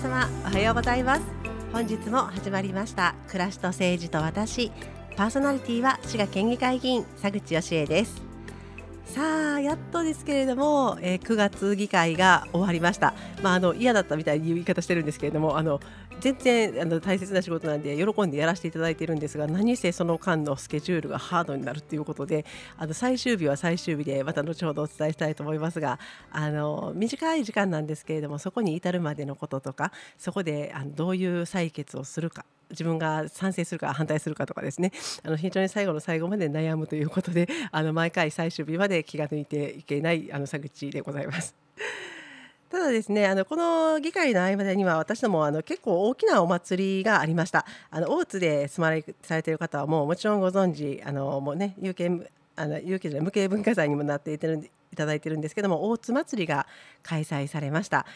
様おはようございます本日も始まりました暮らしと政治と私パーソナリティは滋賀県議会議員佐口義恵ですさあやっとですけれども、えー、9月議会が終わりました。まああの嫌だったみたいに言い方してるんですけれども、あの全然あの大切な仕事なんで喜んでやらせていただいているんですが、何せその間のスケジュールがハードになるということで、あの最終日は最終日でまた後ほどお伝えしたいと思いますが、あの短い時間なんですけれども、そこに至るまでのこととか、そこであのどういう採決をするか。自分が賛成するか反対するかとかですねあの非常に最後の最後まで悩むということであの毎回最終日まで気が抜いていけないあの佐口でございます。ただですねあのこの議会の合間には私どもあの結構大きなお祭りがありました。あの大津で住まれされている方はもうもちろんご存知あのもうね有形あの有形じゃない無形文化財にもなっていただいているんですけども大津祭りが開催されました。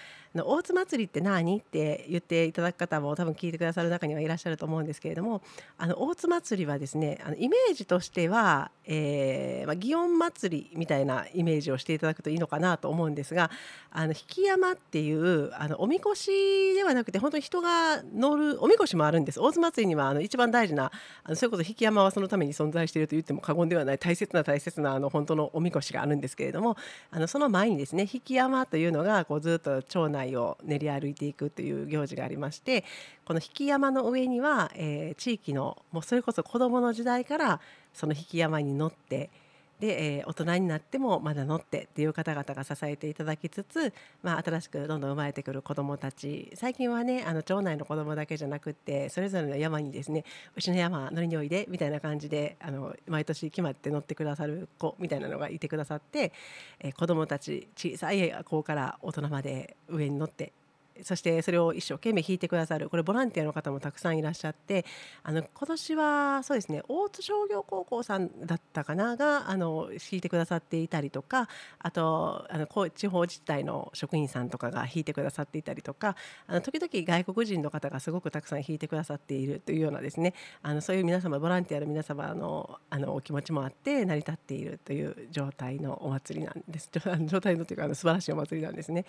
大津祭りって何？って言っていただく方も多分聞いてくださる中にはいらっしゃると思うんですけれどもあの大津祭りはですねあのイメージとしては、えーまあ、祇園祭りみたいなイメージをしていただくといいのかなと思うんですがあの引山っていうあのおみこしではなくて本当に人が乗るおみこしもあるんです。大津祭りにはあの一番大事なあのそれこそ引山はそのために存在していると言っても過言ではない大切な大切なあの本当のおみこしがあるんですけれどもあのその前にですね引山というのがこうずっと町内内を練り歩いていくという行事がありましてこの引山の上には、えー、地域のもうそれこそ子どもの時代からその引山に乗ってで、えー、大人になってもまだ乗ってっていう方々が支えていただきつつ、まあ、新しくどんどん生まれてくる子どもたち最近はねあの町内の子どもだけじゃなくってそれぞれの山にですねうちの山乗りにおいでみたいな感じであの毎年決まって乗ってくださる子みたいなのがいてくださって、えー、子どもたち小さい子から大人まで上に乗ってそしてそれを一生懸命弾いてくださるこれボランティアの方もたくさんいらっしゃってあの今年はそうですね大津商業高校さんだったかながあの弾いてくださっていたりとかあとあの地方自治体の職員さんとかが弾いてくださっていたりとかあの時々外国人の方がすごくたくさん弾いてくださっているというようなですねあのそういう皆様ボランティアの皆様のあのお気持ちもあって成り立っているという状態のお祭りなんです状態のというかあの素晴らしいお祭りなんですね。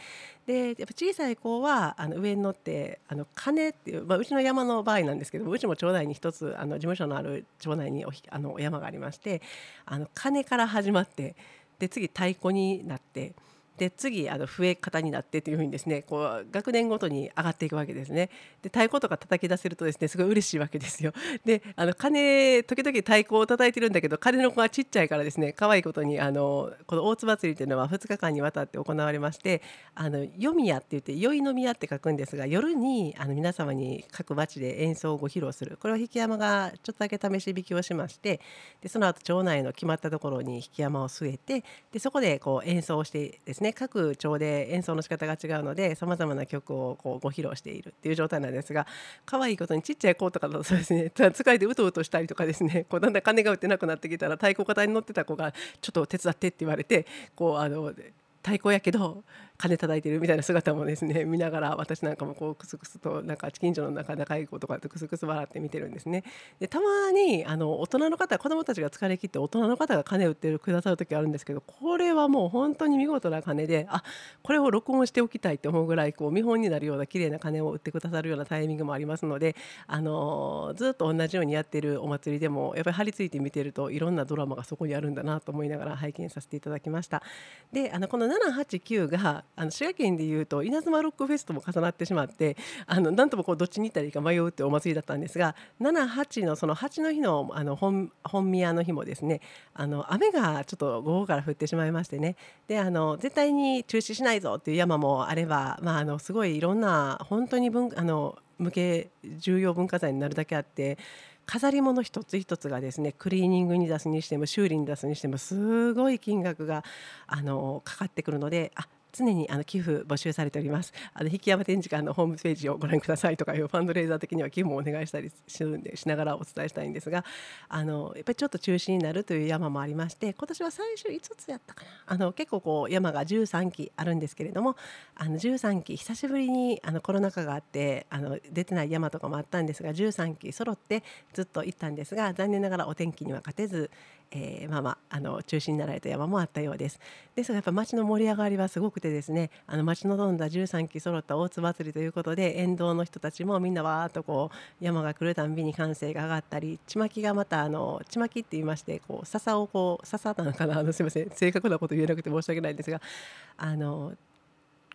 でやっぱ小さい子ははあの上に乗ってあの鐘っていう、まあ、うちの山の場合なんですけどうちも町内に一つあの事務所のある町内におあのお山がありましてあの鐘から始まってで次太鼓になって。で次あの増え方になってというふうにですねこう学年ごとに上がっていくわけですね。で太鼓とか叩き出せるとですねすごい嬉しいわけですよ。であの鐘時々太鼓を叩いてるんだけど鐘の子がちっちゃいからですね可愛いことにあのこの大津祭りというのは2日間にわたって行われましてあの夜宮って言って宵の宮って書くんですが夜にあの皆様に各町で演奏をご披露するこれを引山がちょっとだけ試し弾きをしましてでその後町内の決まったところに引山を据えてでそこでこう演奏をしてですねね各町で演奏の仕方が違うのでさまざまな曲をこうご披露しているっていう状態なんですが可愛いことにちっちゃい子とかだとそうですね 使いでうとうとしたりとかですねこうだんだん金が売ってなくなってきたら太鼓型に乗ってた子がちょっと手伝ってって言われてこうあの太鼓やけど金叩いてるみたいな姿もですね 見ながら私なんかもこうクスクスとなんか近所の中仲いい子とかとクスクス笑って見てるんですね。でたまにあの大人の方子供たちが疲れ切って大人の方が金売ってるくださる時あるんですけどこれはもう本当に見事な金であこれを録音しておきたいって思うぐらいこう見本になるような綺麗な金を売ってくださるようなタイミングもありますのであのずっと同じようにやってるお祭りでもやっぱり張り付いて見てるといろんなドラマがそこにあるんだなと思いながら拝見させていただきました。であのこの789があの滋賀県でいうと稲妻ロックフェスとも重なってしまってあのなんともこうどっちに行ったらいいか迷うってお祭りだったんですが78のその8の日のあの本本宮の日もですねあの雨がちょっと午後から降ってしまいましてね。であの絶対に中止しないぞっていう山もあれば、まあ、あのすごいいろんな本当に文あの無形重要文化財になるだけあって飾り物一つ一つがですねクリーニングに出すにしても修理に出すにしてもすごい金額があのかかってくるのであ常にあの寄付募集されておりますあの引山展示館のホームページをご覧くださいとかいうファンドレーザー的には寄付もお願いしたりするんでしながらお伝えしたいんですがあのやっぱりちょっと中止になるという山もありまして今年は最初5つやったかなあの結構こう山が13基あるんですけれどもあの13基久しぶりにあのコロナ禍があってあの出てない山とかもあったんですが13基揃ってずっと行ったんですが残念ながらお天気には勝てず、えー、まあまああの中心になられた山もあったようです。ですがやっぱ町の盛り上がりはすごくてですねあの町のどんだ13基揃った大津祭りということで沿道の人たちもみんなわーっとこう山が来るたんびに歓声が上がったりちまきがまたあのちまきって言いましてこう笹をこう笹なのかなあのすみません正確なこと言えなくて申し訳ないんですがあの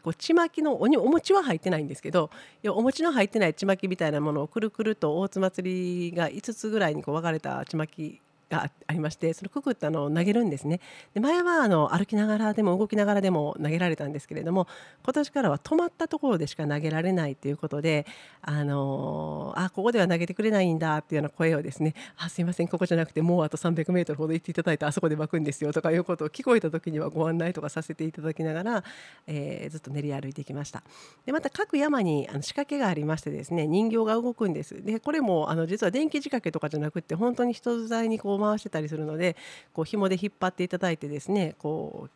こうちまきのおにお餅は入ってないんですけどいやお餅の入ってないちまきみたいなものをくるくると大津祭りが5つぐらいにこう分かれたちまきがありましてそのくくったのを投げるんですね。で前はあの歩きながらでも動きながらでも投げられたんですけれども今年からは止まったところでしか投げられないということであのあここでは投げてくれないんだっていうような声をですねあすいませんここじゃなくてもうあと300メートルほど行っていただいてあそこで巻くんですよとかいうことを聞こえた時にはご案内とかさせていただきながら、えー、ずっと練り歩いてきました。でまた各山にあの仕掛けがありましてですね人形が動くんです。でこれもあの実は電気仕掛けとかじゃなくて本当に人材にこう回してたりするのでこう紐で引っ張っていただいてですねこう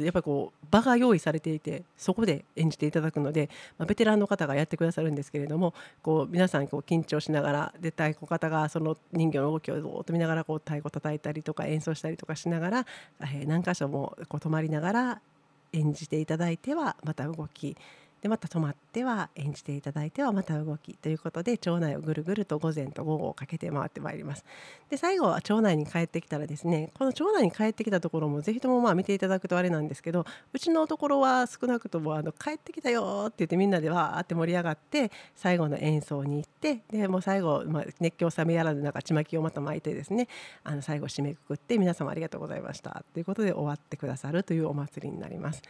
やっぱりこう場が用意されていてそこで演じていただくので、まあ、ベテランの方がやってくださるんですけれどもこう皆さんこう緊張しながらで太鼓方がその人形の動きをずっと見ながらこう太鼓叩いたりとか演奏したりとかしながら、えー、何箇所もこう止まりながら演じていただいてはまた動きでまた止まっては演じていただいてはまた動きということで町内をぐるぐると午前と午後をかけて回ってまいりますで最後は町内に帰ってきたらですねこの町内に帰ってきたところもぜひともまあ見ていただくとあれなんですけどうちのところは少なくともあの帰ってきたよって言ってみんなでわーって盛り上がって最後の演奏に行ってでもう最後、まあ、熱狂冷めやらぬ中ちまきをまた巻いてですねあの最後締めくくって皆様ありがとうございましたということで終わってくださるというお祭りになります。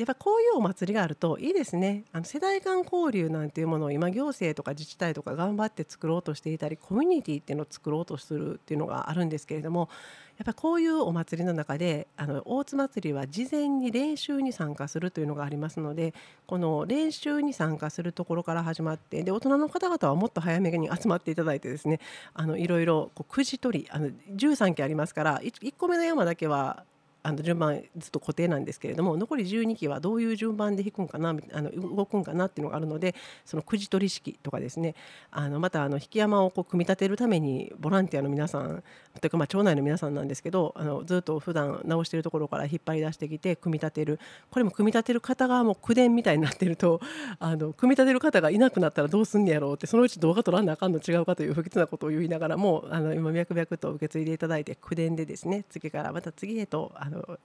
やっぱこういうお祭りがあるといいですね。あの世代間交流なんていうものを今行政とか自治体とか頑張って作ろうとしていたりコミュニティっていうのを作ろうとするっていうのがあるんですけれどもやっぱこういうお祭りの中であの大津祭りは事前に練習に参加するというのがありますのでこの練習に参加するところから始まってで大人の方々はもっと早めに集まっていただいてですねあのいろいろこうくじ取りあの13期ありますから 1, 1個目の山だけはあの順番ずっと固定なんですけれども残り12期はどういう順番で引くんかなあの動くんかなっていうのがあるのでそのくじ取り式とかですね。あのまたあの引き山をこう組み立てるためにボランティアの皆さんというかまあ町内の皆さんなんですけどあのずっと普段直しているところから引っ張り出してきて組み立てる。これも組み立てる方がもう口伝みたいになってると あの組み立てる方がいなくなったらどうすんねやろうってそのうち動画撮らなあかんの違うかという不吉なことを言いながらもあの今脈々と受け継いでいただいて口伝でですね次からまた次へとあののそう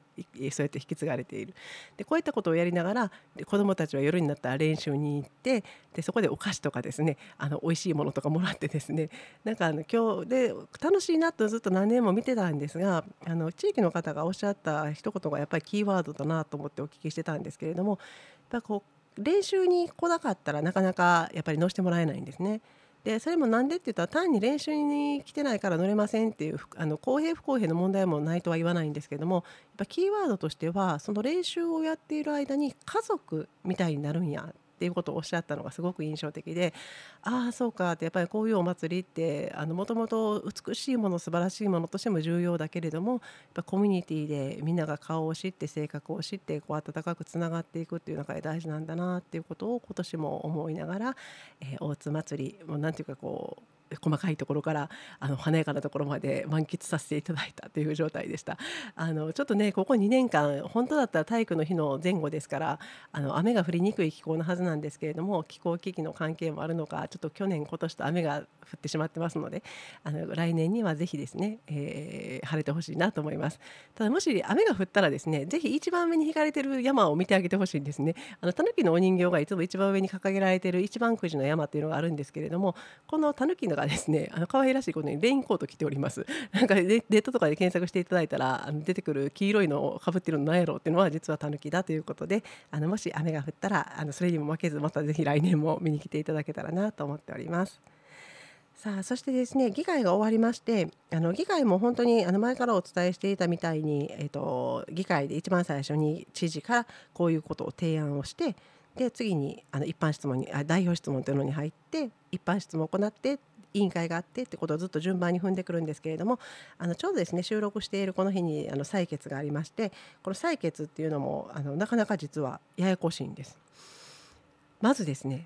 やって引き継がれているでこういったことをやりながらで子どもたちは夜になったら練習に行ってでそこでお菓子とかですねあの美味しいものとかもらってですねなんかあの今日で楽しいなとずっと何年も見てたんですがあの地域の方がおっしゃった一言がやっぱりキーワードだなと思ってお聞きしてたんですけれどもやっぱこう練習に来なかったらなかなかやっぱり乗せてもらえないんですね。でそれもなんでって言ったら単に練習に来てないから乗れませんっていうあの公平不公平の問題もないとは言わないんですけどもやっぱキーワードとしてはその練習をやっている間に家族みたいになるんや。っっていうことをおっしゃったのがすごく印象的でああそうかってやっぱりこういうお祭りってもともと美しいもの素晴らしいものとしても重要だけれどもやっぱコミュニティでみんなが顔を知って性格を知ってこう温かくつながっていくっていう中で大事なんだなっていうことを今年も思いながら、えー、大津祭りもうなんていうかこう細かいところからあの華やかなところまで満喫させていただいたという状態でした。あのちょっとねここ2年間本当だったら体育の日の前後ですからあの雨が降りにくい気候のはずなんですけれども気候危機の関係もあるのかちょっと去年今年と雨が降ってしまってますのであの来年にはぜひですね、えー、晴れてほしいなと思います。ただもし雨が降ったらですねぜひ一番上に引かれてる山を見てあげてほしいんですね。あの狸のお人形がいつも一番上に掲げられている一番くじの山っていうのがあるんですけれどもこの狸のがですねあの可愛らしいことにレインコート着ております なんかネットとかで検索していただいたらあの出てくる黄色いのをかぶってるのなんやろうっていうのは実はタヌキだということであのもし雨が降ったらあのそれにも負けずまたぜひ来年も見に来ていただけたらなと思っております。さあそしてですね議会が終わりましてあの議会も本当にあの前からお伝えしていたみたいに、えーと議会で一番最初に知事からこういうことを提案をしてで次にあの一般質問にあ代表質問というのに入って一般質問を行って委員会があってってことをずっと順番に踏んでくるんですけれどもあのちょうどですね収録しているこの日にあの採決がありましてこの採決っていうのもあのなかなか実はややこしいんです。まずですね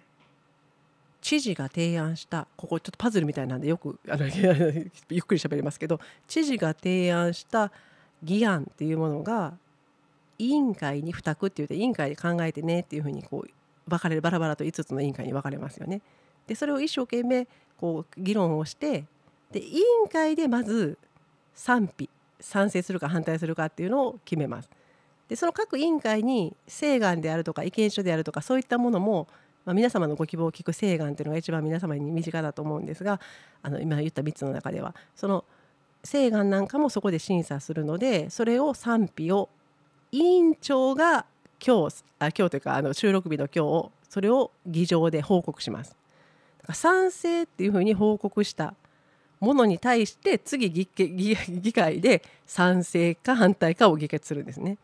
知事が提案したここちょっとパズルみたいなんでよくあの ゆっくり喋りますけど知事が提案した議案っていうものが委員会に付託って言って委員会で考えてねっていうふうにこう分かれるバラバラと5つの委員会に分かれますよね。でそれを一生懸命こう議論をしてで委員会でまず賛否賛成するか反対するかっていうのを決めます。でその各委員会に請願であるとか意見書であるとかそういったものも、まあ、皆様のご希望を聞く請願っていうのが一番皆様に身近だと思うんですがあの今言った3つの中ではその請願なんかもそこで審査するのでそれを賛否を委員長が今日あ今日というかあの収録日の今日それを議場で報告します。賛成っていうふうに報告したものに対して次議議会で賛成か反対かを議決するんですね。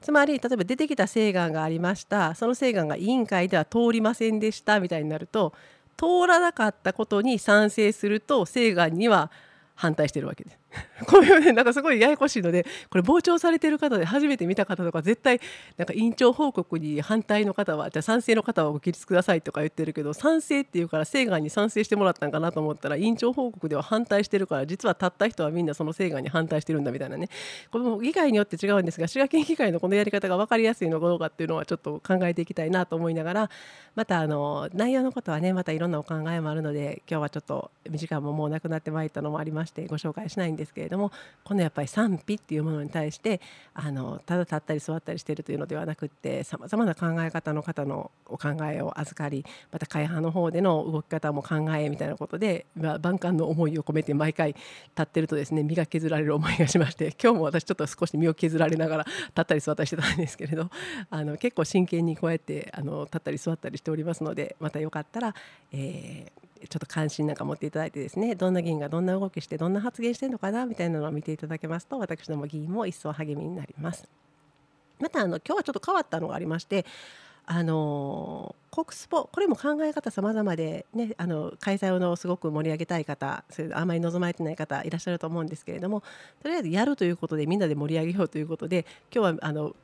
つまり例えば出てきた請願がありましたその請願が委員会では通りませんでしたみたいになると通らなかったことに賛成すると請願には反対してるわけです。こういうねなんかすごいややこしいのでこれ傍聴されてる方で初めて見た方とか絶対なんか委員長報告に反対の方はじゃあ賛成の方はご起立くださいとか言ってるけど賛成っていうから請願に賛成してもらったんかなと思ったら委員長報告では反対してるから実はたった人はみんなその請願に反対してるんだみたいなね。この議会によって違うんですが滋賀県議会のこのやり方が分かりやすいのかどうかっていうのはちょっと考えていきたいなと思いながらまたあの内容のことはねまたいろんなお考えもあるので今日はちょっと時間ももうなくなってまいったのもありましてご紹介しないんですですけれどもこのやっぱり賛否っていうものに対してあのただ立ったり座ったりしてるというのではなくってさまざまな考え方の方のお考えを預かりまた会派の方での動き方も考えみたいなことで、まあ、万感の思いを込めて毎回立ってるとですね身が削られる思いがしまして今日も私ちょっと少し身を削られながら立ったり座ったりしてたんですけれどあの結構真剣にこうやってあの立ったり座ったりしておりますのでまたよかったら、えーちょっと関心なんか持っていただいてですねどんな議員がどんな動きしてどんな発言してるのかなみたいなのを見ていただけますと私ども議員も一層励みになります。またあの今日はちょっと変わったのがありましてあの国スポこれも考え方様々で、ね、あの開催をすごく盛り上げたい方それあまり望まれてない方いらっしゃると思うんですけれどもとりあえずやるということでみんなで盛り上げようということで今日はあの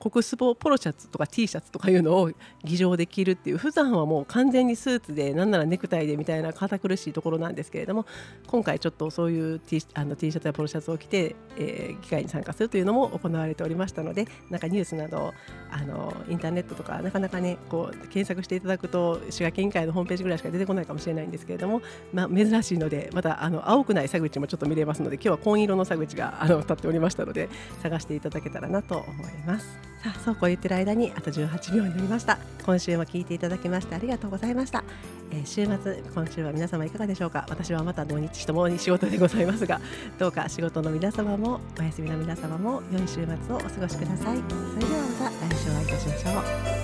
国スポポロシャツとか T シャツとかいうのを議場で着るっていう普段はもう完全にスーツでなんならネクタイでみたいな堅苦しいところなんですけれども今回ちょっとそういう T, あの T シャツやポロシャツを着て、えー、議会に参加するというのも行われておりましたのでなんかニュースなどあのインターネットとかなかなかねこう検索していただくと滋賀県議会のホームページぐらいしか出てこないかもしれないんですけれども、まあ、珍しいのでまたあの青くない佐口もちょっと見れますので今日は紺色の佐口があの立っておりましたので探していただけたらなと思います。さあそうこう言ってる間にあと18秒になりました。今週も聞いていただきましてありがとうございました、えー、週末今週は皆様いかがでしょうか？私はまた土日ともに仕事でございますがどうか仕事の皆様もお休みの皆様も良い週末をお過ごしください。それではまた来週お会いいたしましょう。